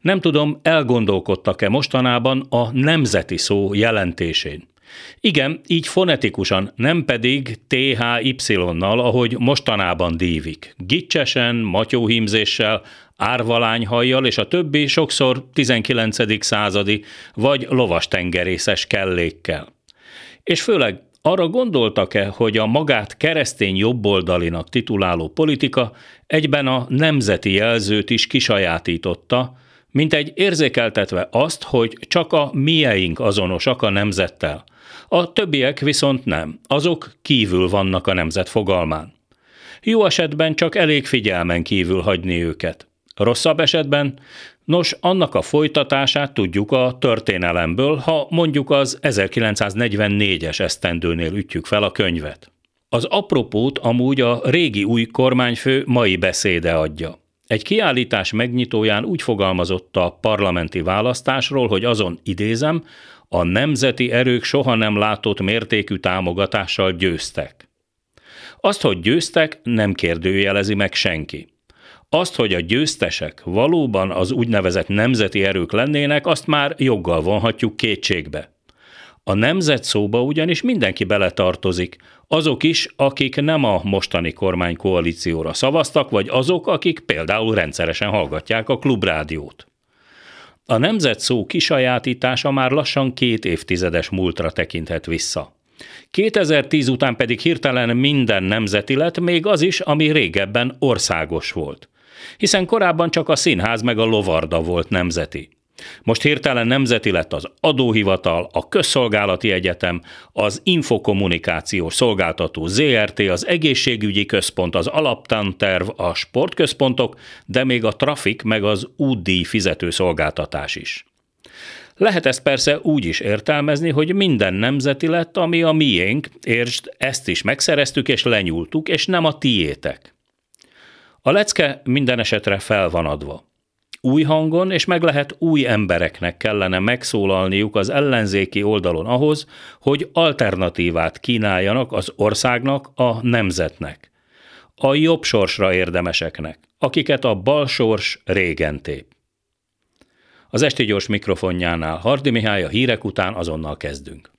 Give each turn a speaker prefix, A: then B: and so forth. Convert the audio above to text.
A: Nem tudom, elgondolkodtak-e mostanában a nemzeti szó jelentésén. Igen, így fonetikusan, nem pedig THY-nal, ahogy mostanában dívik. Gicsesen, matyóhímzéssel, árvalányhajjal és a többi sokszor 19. századi vagy lovastengerészes kellékkel. És főleg arra gondoltak-e, hogy a magát keresztény jobboldalinak tituláló politika egyben a nemzeti jelzőt is kisajátította, mint egy érzékeltetve azt, hogy csak a mieink azonosak a nemzettel, a többiek viszont nem, azok kívül vannak a nemzet fogalmán. Jó esetben csak elég figyelmen kívül hagyni őket. Rosszabb esetben, nos, annak a folytatását tudjuk a történelemből, ha mondjuk az 1944-es esztendőnél ütjük fel a könyvet. Az apropót amúgy a régi új kormányfő mai beszéde adja. Egy kiállítás megnyitóján úgy fogalmazott a parlamenti választásról, hogy azon idézem, a nemzeti erők soha nem látott mértékű támogatással győztek. Azt, hogy győztek, nem kérdőjelezi meg senki. Azt, hogy a győztesek valóban az úgynevezett nemzeti erők lennének, azt már joggal vonhatjuk kétségbe. A nemzet szóba ugyanis mindenki beletartozik, azok is, akik nem a mostani kormány koalícióra szavaztak, vagy azok, akik például rendszeresen hallgatják a klubrádiót. A nemzet szó kisajátítása már lassan két évtizedes múltra tekinthet vissza. 2010 után pedig hirtelen minden nemzeti lett, még az is, ami régebben országos volt. Hiszen korábban csak a színház meg a lovarda volt nemzeti. Most hirtelen nemzeti lett az adóhivatal, a közszolgálati egyetem, az infokommunikációs szolgáltató ZRT, az egészségügyi központ, az alaptanterv, a sportközpontok, de még a trafik meg az útdíj fizető szolgáltatás is. Lehet ezt persze úgy is értelmezni, hogy minden nemzeti lett, ami a miénk, értsd, ezt is megszereztük és lenyúltuk, és nem a tiétek. A lecke minden esetre fel van adva. Új hangon és meg lehet új embereknek kellene megszólalniuk az ellenzéki oldalon ahhoz, hogy alternatívát kínáljanak az országnak, a nemzetnek. A jobb sorsra érdemeseknek, akiket a bal sors régen tép. Az esti gyors mikrofonjánál Hardi Mihály a hírek után azonnal kezdünk.